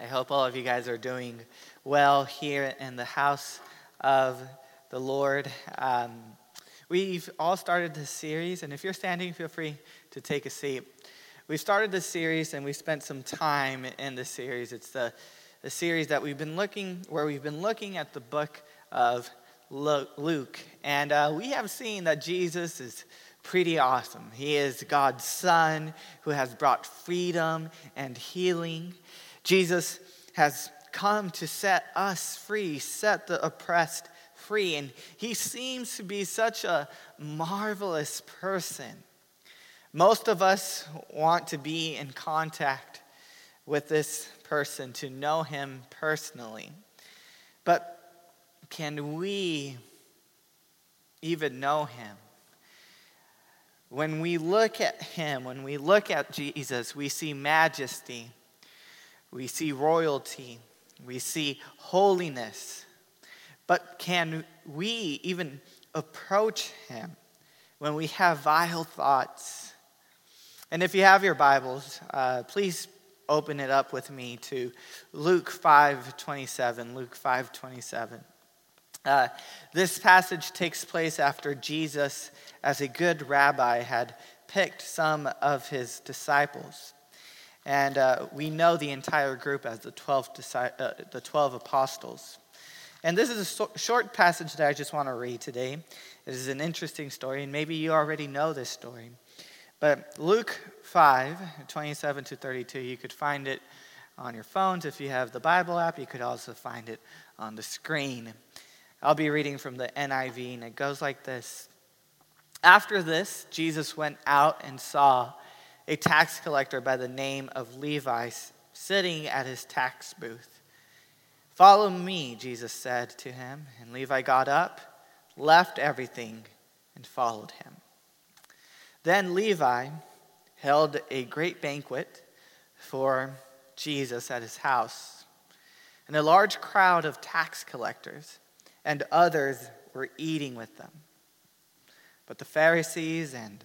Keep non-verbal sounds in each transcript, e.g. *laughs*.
I hope all of you guys are doing well here in the house of the Lord. Um, we've all started this series, and if you're standing, feel free to take a seat. We started this series and we spent some time in this series. It's the, the series that we've been looking, where we've been looking at the book of Luke. And uh, we have seen that Jesus is pretty awesome. He is God's Son who has brought freedom and healing. Jesus has come to set us free, set the oppressed free. And he seems to be such a marvelous person. Most of us want to be in contact with this person, to know him personally. But can we even know him? When we look at him, when we look at Jesus, we see majesty we see royalty, we see holiness. But can we even approach him when we have vile thoughts? And if you have your Bibles, uh, please open it up with me to Luke 5:27. Luke 5:27. Uh, this passage takes place after Jesus, as a good rabbi, had picked some of his disciples and uh, we know the entire group as the 12, uh, the 12 apostles. And this is a so- short passage that I just want to read today. It is an interesting story, and maybe you already know this story. But Luke 5, 27 to 32, you could find it on your phones. If you have the Bible app, you could also find it on the screen. I'll be reading from the NIV, and it goes like this After this, Jesus went out and saw a tax collector by the name of Levi sitting at his tax booth. Follow me, Jesus said to him. And Levi got up, left everything, and followed him. Then Levi held a great banquet for Jesus at his house, and a large crowd of tax collectors and others were eating with them. But the Pharisees and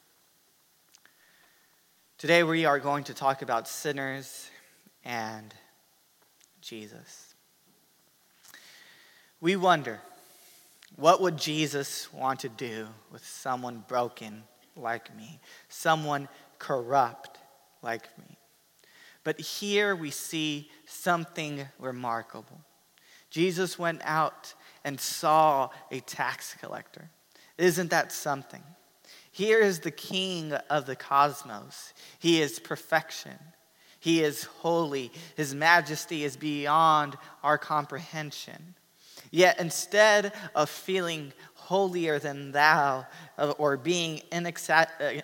Today we are going to talk about sinners and Jesus. We wonder, what would Jesus want to do with someone broken like me, someone corrupt like me? But here we see something remarkable. Jesus went out and saw a tax collector. Isn't that something? Here is the king of the cosmos. He is perfection. He is holy. His majesty is beyond our comprehension. Yet instead of feeling holier than thou uh, or being uh,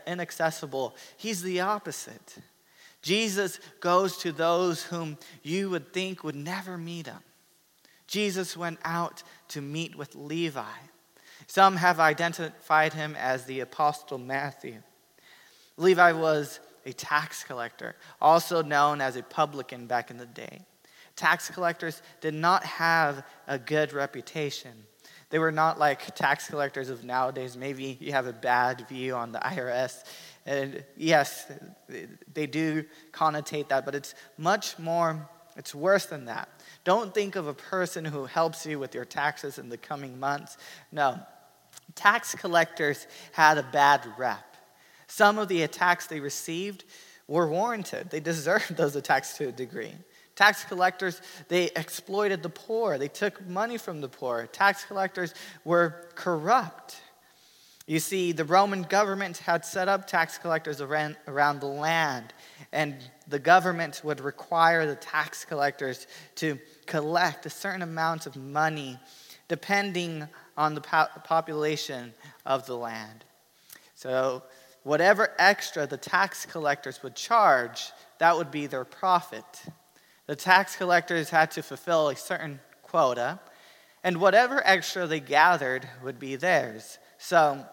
inaccessible, he's the opposite. Jesus goes to those whom you would think would never meet him. Jesus went out to meet with Levi some have identified him as the Apostle Matthew. Levi was a tax collector, also known as a publican back in the day. Tax collectors did not have a good reputation. They were not like tax collectors of nowadays. Maybe you have a bad view on the IRS. And yes, they do connotate that, but it's much more, it's worse than that. Don't think of a person who helps you with your taxes in the coming months. No, tax collectors had a bad rep. Some of the attacks they received were warranted, they deserved those attacks to a degree. Tax collectors, they exploited the poor. They took money from the poor. Tax collectors were corrupt. You see, the Roman government had set up tax collectors around, around the land, and the government would require the tax collectors to collect a certain amount of money depending on the po- population of the land. So, whatever extra the tax collectors would charge, that would be their profit. The tax collectors had to fulfill a certain quota, and whatever extra they gathered would be theirs. So,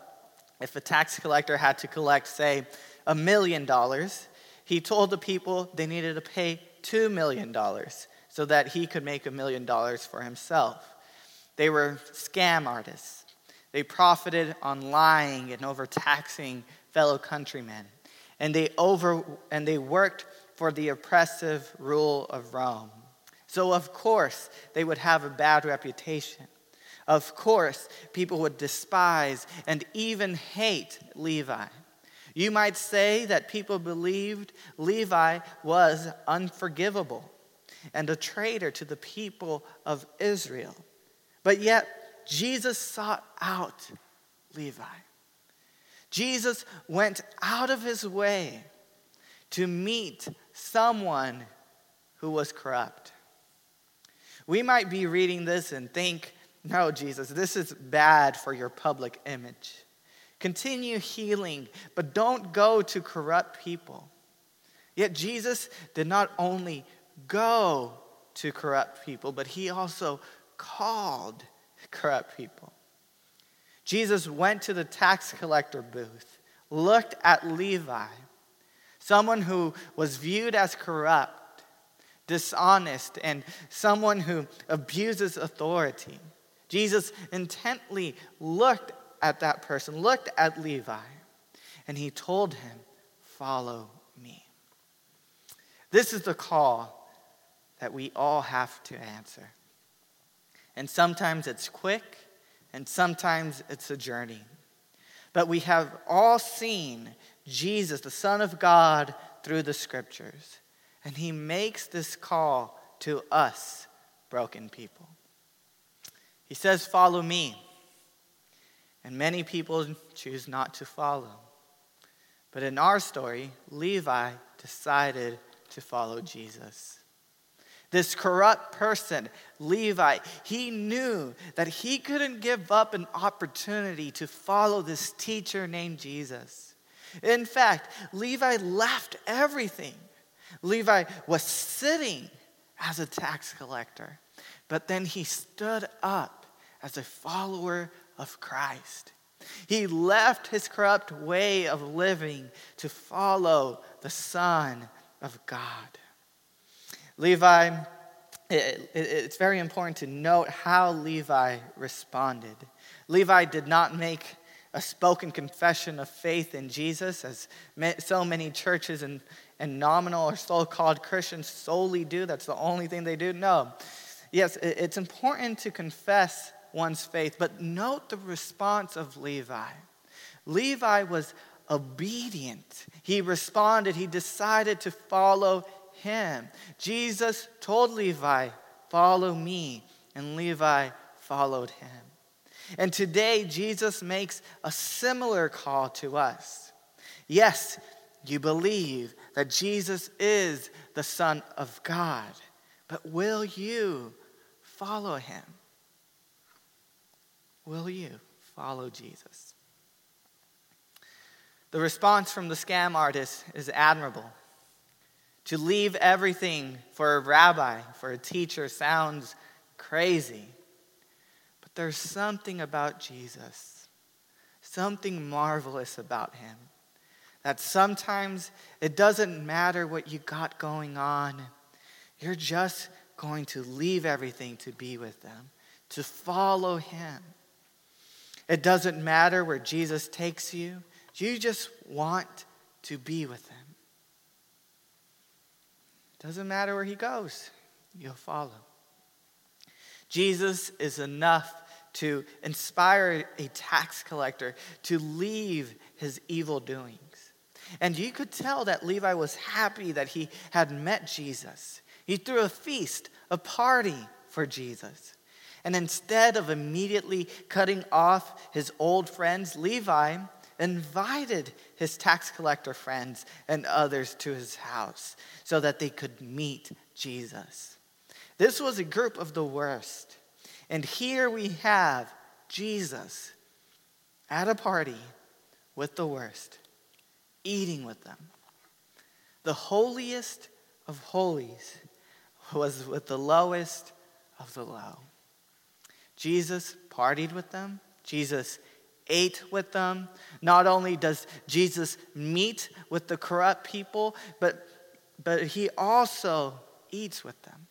if a tax collector had to collect, say, a million dollars, he told the people they needed to pay $2 million so that he could make a million dollars for himself. They were scam artists. They profited on lying and overtaxing fellow countrymen. And they, over, and they worked for the oppressive rule of Rome. So, of course, they would have a bad reputation. Of course, people would despise and even hate Levi. You might say that people believed Levi was unforgivable and a traitor to the people of Israel. But yet, Jesus sought out Levi. Jesus went out of his way to meet someone who was corrupt. We might be reading this and think, no, Jesus, this is bad for your public image. Continue healing, but don't go to corrupt people. Yet Jesus did not only go to corrupt people, but he also called corrupt people. Jesus went to the tax collector booth, looked at Levi, someone who was viewed as corrupt, dishonest, and someone who abuses authority. Jesus intently looked at that person, looked at Levi, and he told him, Follow me. This is the call that we all have to answer. And sometimes it's quick, and sometimes it's a journey. But we have all seen Jesus, the Son of God, through the scriptures. And he makes this call to us, broken people. He says, Follow me. And many people choose not to follow. But in our story, Levi decided to follow Jesus. This corrupt person, Levi, he knew that he couldn't give up an opportunity to follow this teacher named Jesus. In fact, Levi left everything. Levi was sitting as a tax collector, but then he stood up as a follower of Christ. He left his corrupt way of living to follow the Son of God. Levi, it, it, it's very important to note how Levi responded. Levi did not make a spoken confession of faith in Jesus, as so many churches and, and nominal or so called Christians solely do. That's the only thing they do. No. Yes, it's important to confess one's faith. But note the response of Levi. Levi was obedient. He responded, he decided to follow him. Jesus told Levi, Follow me. And Levi followed him. And today, Jesus makes a similar call to us. Yes, you believe that Jesus is the Son of God, but will you follow him? Will you follow Jesus? The response from the scam artist is admirable. To leave everything for a rabbi, for a teacher, sounds crazy. But there's something about Jesus, something marvelous about him, that sometimes it doesn't matter what you got going on, you're just going to leave everything to be with them, to follow him. It doesn't matter where Jesus takes you, you just want to be with him. Doesn't matter where he goes, you'll follow. Jesus is enough to inspire a tax collector to leave his evil doings. And you could tell that Levi was happy that he had met Jesus. He threw a feast, a party for Jesus. And instead of immediately cutting off his old friends, Levi invited his tax collector friends and others to his house so that they could meet Jesus. This was a group of the worst. And here we have Jesus at a party with the worst, eating with them. The holiest of holies was with the lowest of the low. Jesus partied with them. Jesus ate with them. Not only does Jesus meet with the corrupt people, but, but he also eats with them.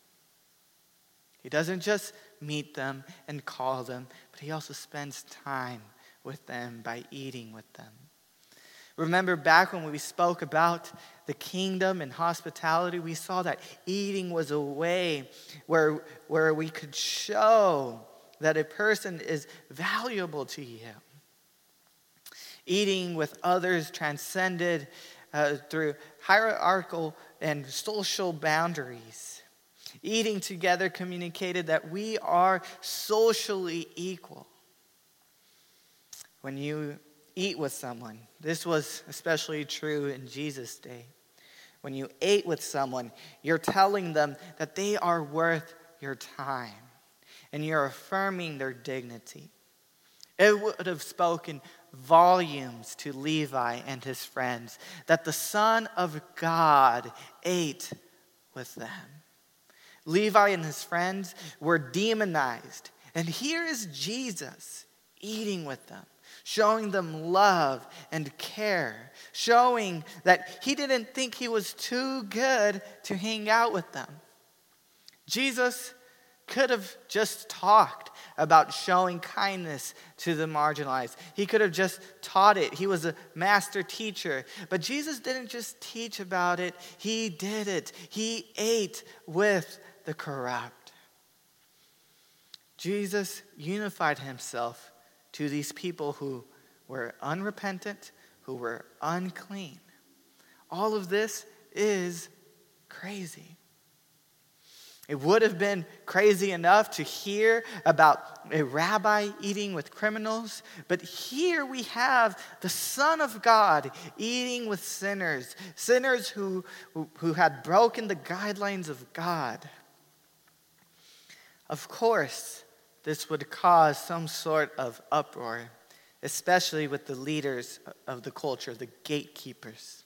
He doesn't just meet them and call them, but he also spends time with them by eating with them. Remember back when we spoke about the kingdom and hospitality, we saw that eating was a way where, where we could show that a person is valuable to you. Eating with others transcended uh, through hierarchical and social boundaries. Eating together communicated that we are socially equal. When you eat with someone, this was especially true in Jesus' day. When you ate with someone, you're telling them that they are worth your time and you're affirming their dignity. It would have spoken volumes to Levi and his friends that the Son of God ate with them. Levi and his friends were demonized. And here is Jesus eating with them, showing them love and care, showing that he didn't think he was too good to hang out with them. Jesus could have just talked about showing kindness to the marginalized. He could have just taught it. He was a master teacher. But Jesus didn't just teach about it, he did it. He ate with the corrupt. Jesus unified himself to these people who were unrepentant, who were unclean. All of this is crazy. It would have been crazy enough to hear about a rabbi eating with criminals, but here we have the Son of God eating with sinners, sinners who, who, had broken the guidelines of God. Of course, this would cause some sort of uproar, especially with the leaders of the culture, the gatekeepers.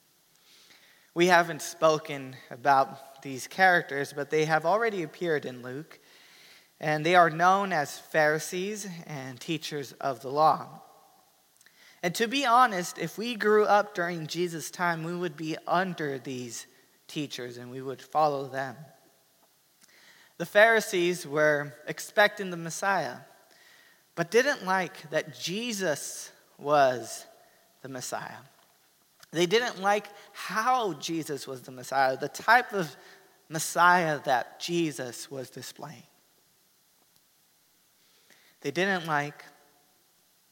We haven't spoken about these characters, but they have already appeared in Luke, and they are known as Pharisees and teachers of the law. And to be honest, if we grew up during Jesus' time, we would be under these teachers and we would follow them. The Pharisees were expecting the Messiah, but didn't like that Jesus was the Messiah. They didn't like how Jesus was the Messiah, the type of Messiah that Jesus was displaying. They didn't like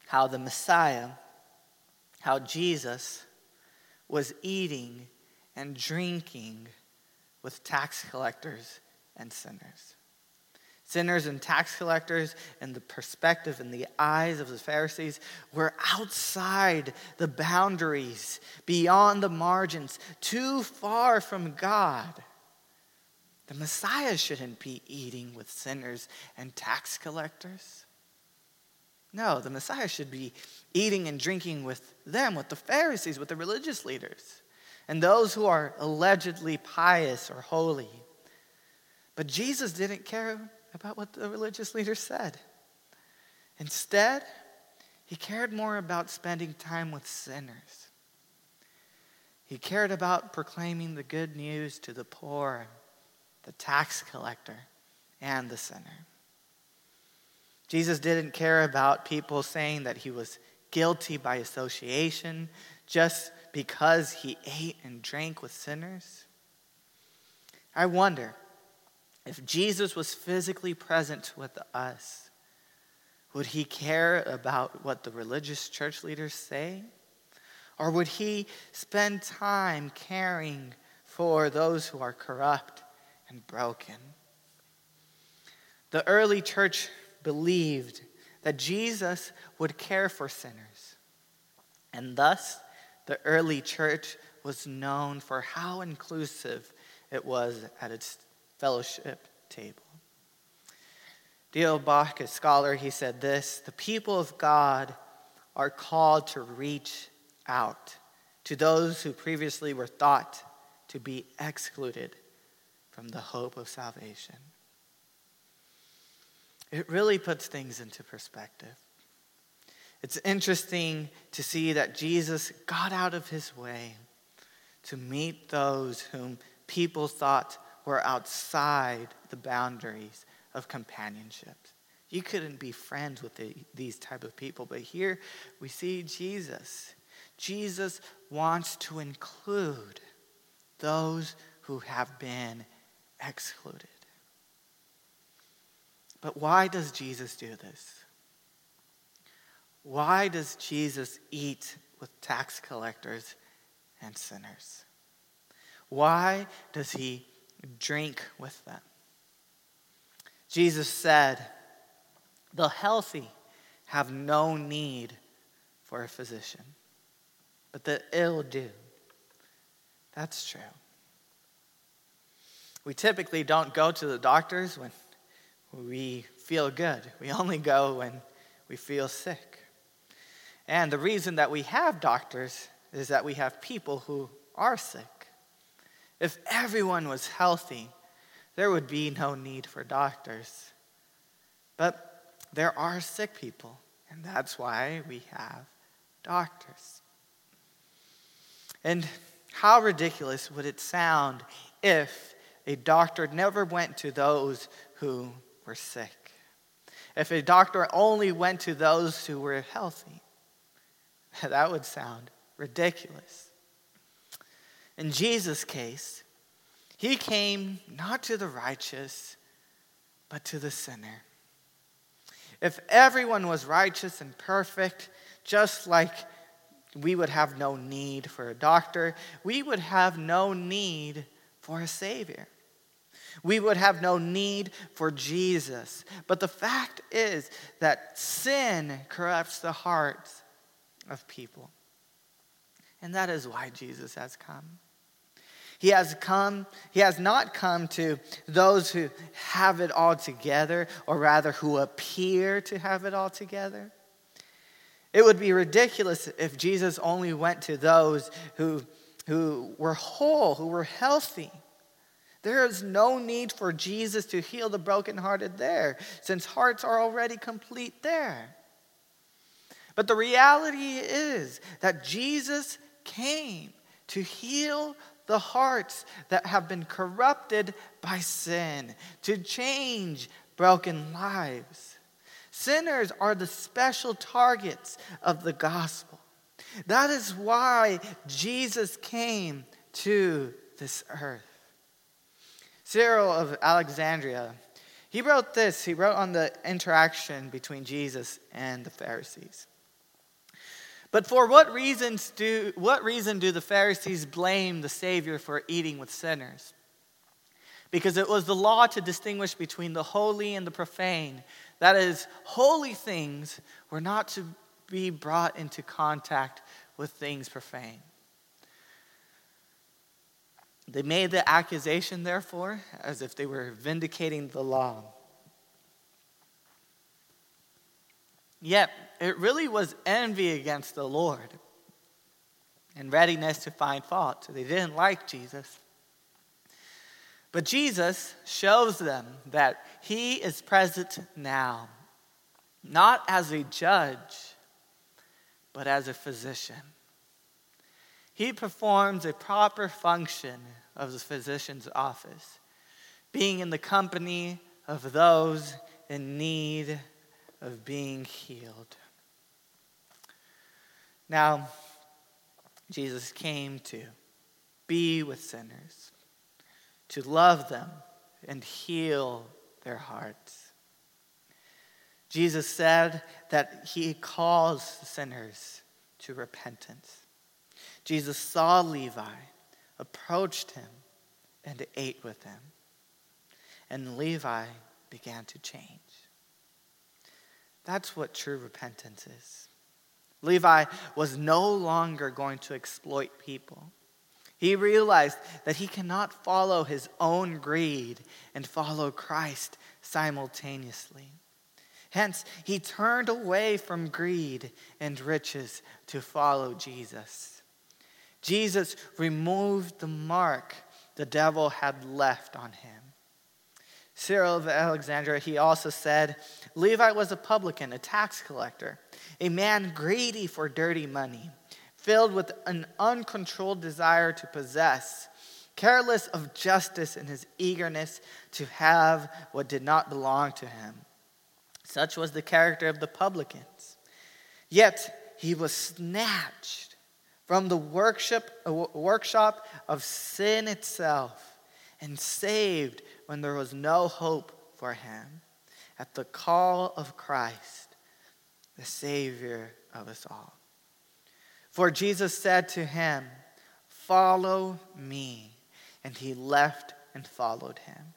how the Messiah, how Jesus was eating and drinking with tax collectors and sinners. Sinners and tax collectors, and the perspective and the eyes of the Pharisees, were outside the boundaries, beyond the margins, too far from God. The Messiah shouldn't be eating with sinners and tax collectors. No, the Messiah should be eating and drinking with them, with the Pharisees, with the religious leaders, and those who are allegedly pious or holy. But Jesus didn't care about what the religious leaders said. Instead, he cared more about spending time with sinners. He cared about proclaiming the good news to the poor, the tax collector, and the sinner. Jesus didn't care about people saying that he was guilty by association just because he ate and drank with sinners. I wonder if Jesus was physically present with us, would he care about what the religious church leaders say? Or would he spend time caring for those who are corrupt and broken? The early church believed that Jesus would care for sinners. And thus, the early church was known for how inclusive it was at its fellowship table. D.L. Bock, a scholar, he said this The people of God are called to reach out to those who previously were thought to be excluded from the hope of salvation. It really puts things into perspective. It's interesting to see that Jesus got out of his way to meet those whom people thought were outside the boundaries of companionship. You couldn't be friends with the, these type of people, but here we see Jesus. Jesus wants to include those who have been excluded. But why does Jesus do this? Why does Jesus eat with tax collectors and sinners? Why does he drink with them? Jesus said, The healthy have no need for a physician, but the ill do. That's true. We typically don't go to the doctors when we feel good, we only go when we feel sick. And the reason that we have doctors is that we have people who are sick. If everyone was healthy, there would be no need for doctors. But there are sick people, and that's why we have doctors. And how ridiculous would it sound if a doctor never went to those who were sick? If a doctor only went to those who were healthy? *laughs* That would sound ridiculous. In Jesus' case, he came not to the righteous, but to the sinner. If everyone was righteous and perfect, just like we would have no need for a doctor, we would have no need for a Savior. We would have no need for Jesus. But the fact is that sin corrupts the hearts of people. And that is why Jesus has come. He has come, he has not come to those who have it all together, or rather who appear to have it all together. It would be ridiculous if Jesus only went to those who, who were whole, who were healthy. There is no need for Jesus to heal the brokenhearted there, since hearts are already complete there. But the reality is that Jesus came to heal the hearts that have been corrupted by sin, to change broken lives. Sinners are the special targets of the gospel. That is why Jesus came to this earth. Cyril of Alexandria, he wrote this. He wrote on the interaction between Jesus and the Pharisees. But for what reasons do what reason do the Pharisees blame the Savior for eating with sinners? Because it was the law to distinguish between the holy and the profane. That is, holy things were not to be brought into contact with things profane. They made the accusation, therefore, as if they were vindicating the law. Yet, it really was envy against the Lord and readiness to find fault. They didn't like Jesus. But Jesus shows them that he is present now, not as a judge, but as a physician. He performs a proper function of the physician's office, being in the company of those in need of being healed. Now, Jesus came to be with sinners, to love them and heal their hearts. Jesus said that he calls sinners to repentance. Jesus saw Levi, approached him, and ate with him. And Levi began to change. That's what true repentance is. Levi was no longer going to exploit people. He realized that he cannot follow his own greed and follow Christ simultaneously. Hence, he turned away from greed and riches to follow Jesus. Jesus removed the mark the devil had left on him. Cyril of Alexandria, he also said, Levi was a publican, a tax collector, a man greedy for dirty money, filled with an uncontrolled desire to possess, careless of justice in his eagerness to have what did not belong to him. Such was the character of the publicans. Yet he was snatched from the workshop, workshop of sin itself and saved when there was no hope for him at the call of Christ, the Savior of us all. For Jesus said to him, Follow me. And he left and followed him.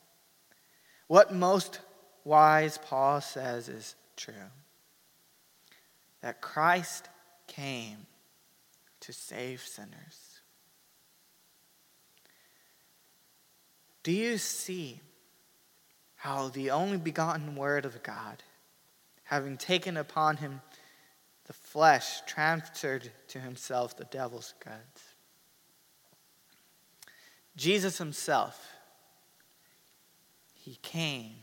What most wise Paul says is true that Christ came to save sinners. Do you see how the only begotten Word of God, having taken upon him the flesh, transferred to himself the devil's goods? Jesus himself, he came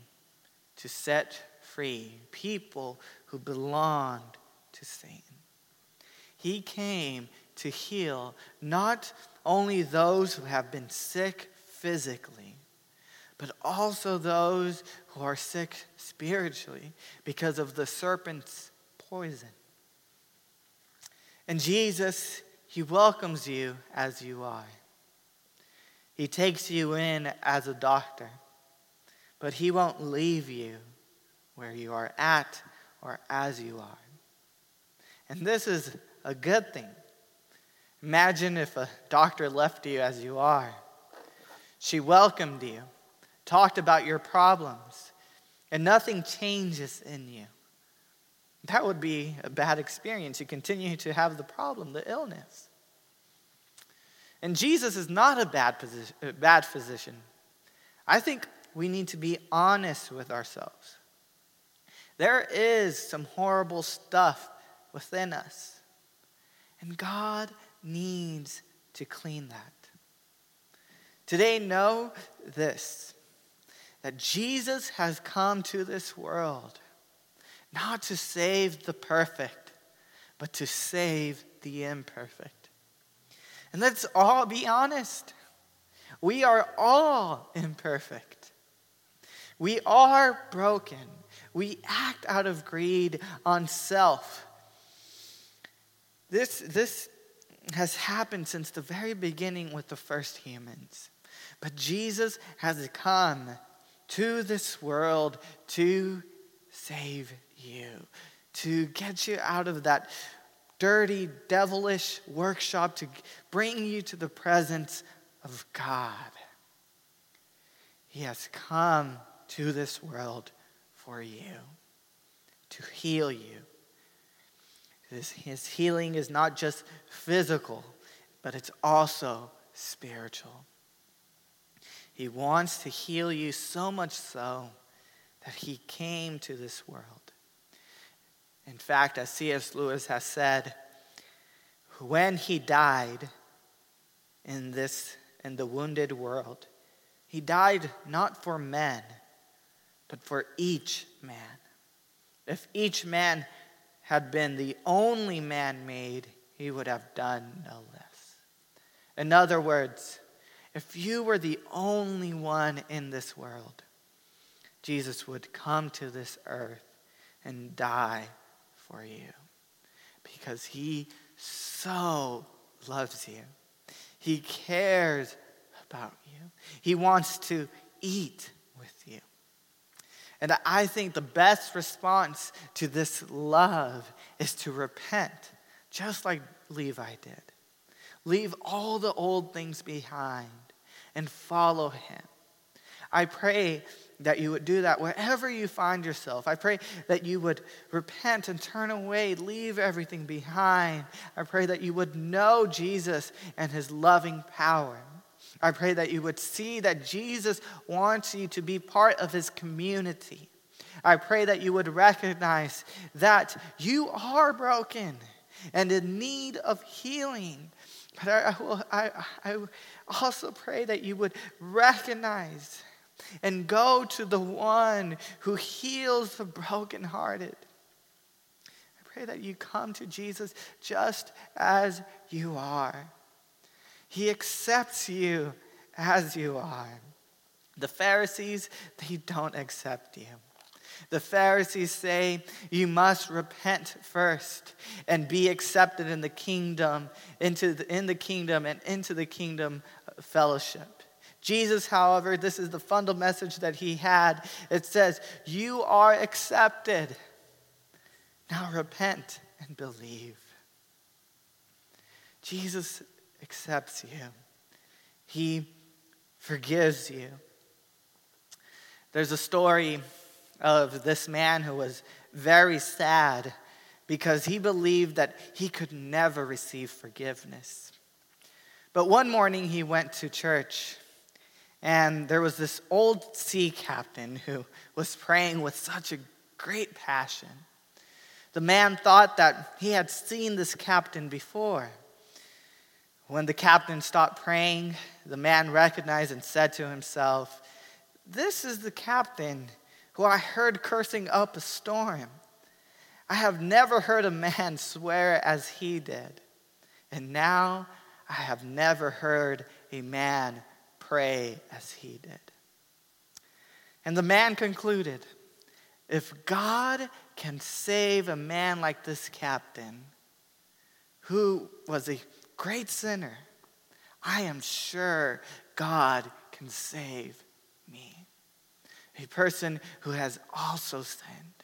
to set free people who belonged to Satan. He came to heal not only those who have been sick physically, but also those who are sick spiritually because of the serpent's poison. And Jesus, He welcomes you as you are. He takes you in as a doctor, but He won't leave you where you are at or as you are. And this is a good thing. Imagine if a doctor left you as you are. She welcomed you, talked about your problems, and nothing changes in you. That would be a bad experience. You continue to have the problem, the illness. And Jesus is not a bad, position, bad physician. I think we need to be honest with ourselves. There is some horrible stuff within us, and God needs to clean that. Today, know this that Jesus has come to this world not to save the perfect, but to save the imperfect. And let's all be honest. We are all imperfect. We are broken. We act out of greed on self. This, this has happened since the very beginning with the first humans. But Jesus has come to this world to save you, to get you out of that dirty, devilish workshop, to bring you to the presence of God. He has come to this world for you, to heal you. His, his healing is not just physical, but it's also spiritual. He wants to heal you so much so that he came to this world. In fact, as C.S. Lewis has said, when he died in this in the wounded world, he died not for men, but for each man. If each man had been the only man made, he would have done no less. In other words, if you were the only one in this world, Jesus would come to this earth and die for you because he so loves you. He cares about you. He wants to eat with you. And I think the best response to this love is to repent, just like Levi did. Leave all the old things behind and follow him. I pray that you would do that wherever you find yourself. I pray that you would repent and turn away, leave everything behind. I pray that you would know Jesus and his loving power. I pray that you would see that Jesus wants you to be part of his community. I pray that you would recognize that you are broken and in need of healing But I, I, will, I, I also pray that you would recognize and go to the one who heals the brokenhearted. I pray that you come to Jesus just as you are. He accepts you as you are. The Pharisees, they don't accept you. The Pharisees say you must repent first and be accepted in the kingdom, into the, in the kingdom and into the kingdom fellowship. Jesus, however, this is the fundamental message that he had. It says, You are accepted. Now repent and believe. Jesus accepts you, he forgives you. There's a story of this man who was very sad because he believed that he could never receive forgiveness. But one morning he went to church and there was this old sea captain who was praying with such a great passion. The man thought that he had seen this captain before. When the captain stopped praying, the man recognized and said to himself, This is the captain who I heard cursing up a storm. I have never heard a man *laughs* swear as he did. And now I have never heard a man pray as he did. And the man concluded if God can save a man like this captain, who was a great sinner, I am sure God can save a person who has also sinned.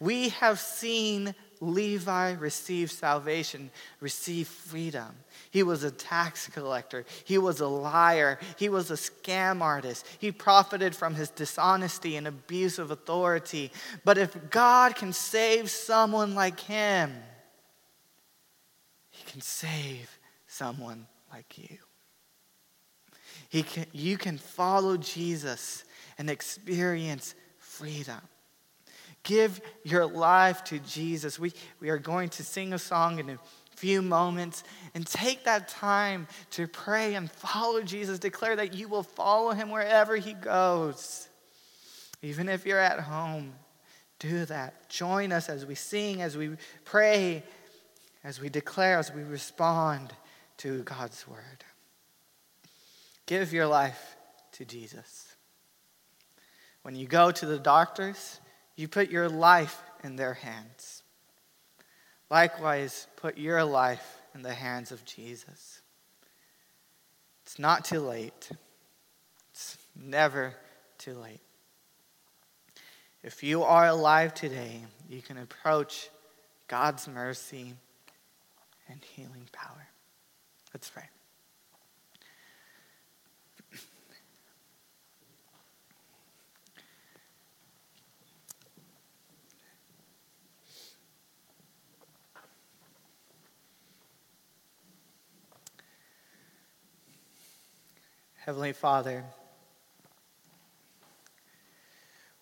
We have seen Levi receive salvation, receive freedom. He was a tax collector. He was a liar. He was a scam artist. He profited from his dishonesty and abuse of authority. But if God can save someone like him, he can save someone like you. He can, you can follow Jesus and experience freedom. Give your life to Jesus. We, we are going to sing a song in a few moments and take that time to pray and follow Jesus. Declare that you will follow him wherever he goes. Even if you're at home, do that. Join us as we sing, as we pray, as we declare, as we respond to God's word. Give your life to Jesus. When you go to the doctors, you put your life in their hands. Likewise, put your life in the hands of Jesus. It's not too late. It's never too late. If you are alive today, you can approach God's mercy and healing power. Let's pray. Heavenly Father,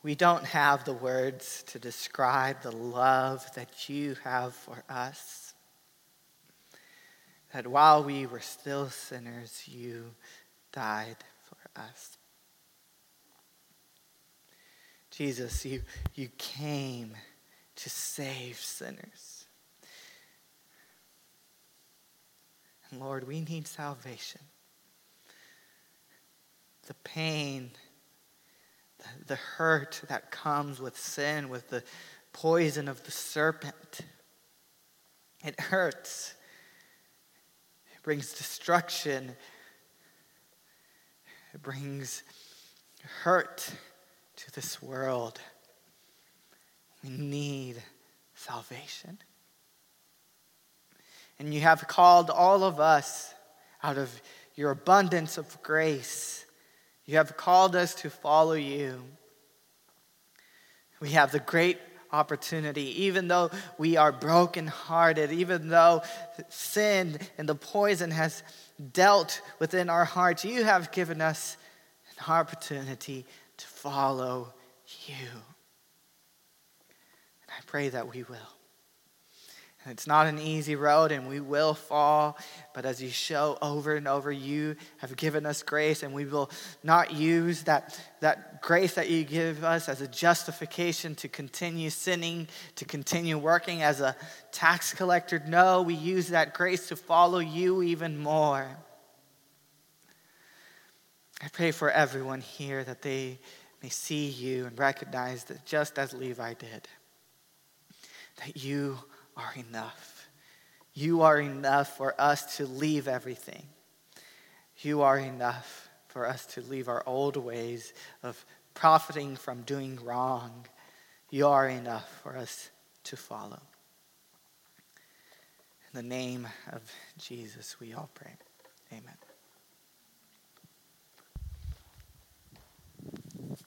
we don't have the words to describe the love that you have for us. That while we were still sinners, you died for us. Jesus, you, you came to save sinners. And Lord, we need salvation the pain, the hurt that comes with sin, with the poison of the serpent. It hurts. It brings destruction. It brings hurt to this world. We need salvation. And you have called all of us out of your abundance of grace you have called us to follow you. We have the great opportunity, even though we are brokenhearted, even though sin and the poison has dealt within our hearts, you have given us an opportunity to follow you. And I pray that we will. It's not an easy road and we will fall, but as you show over and over, you have given us grace and we will not use that, that grace that you give us as a justification to continue sinning, to continue working as a tax collector. No, we use that grace to follow you even more. I pray for everyone here that they may see you and recognize that just as Levi did, that you are enough. You are enough for us to leave everything. You are enough for us to leave our old ways of profiting from doing wrong. You are enough for us to follow. In the name of Jesus, we all pray. Amen.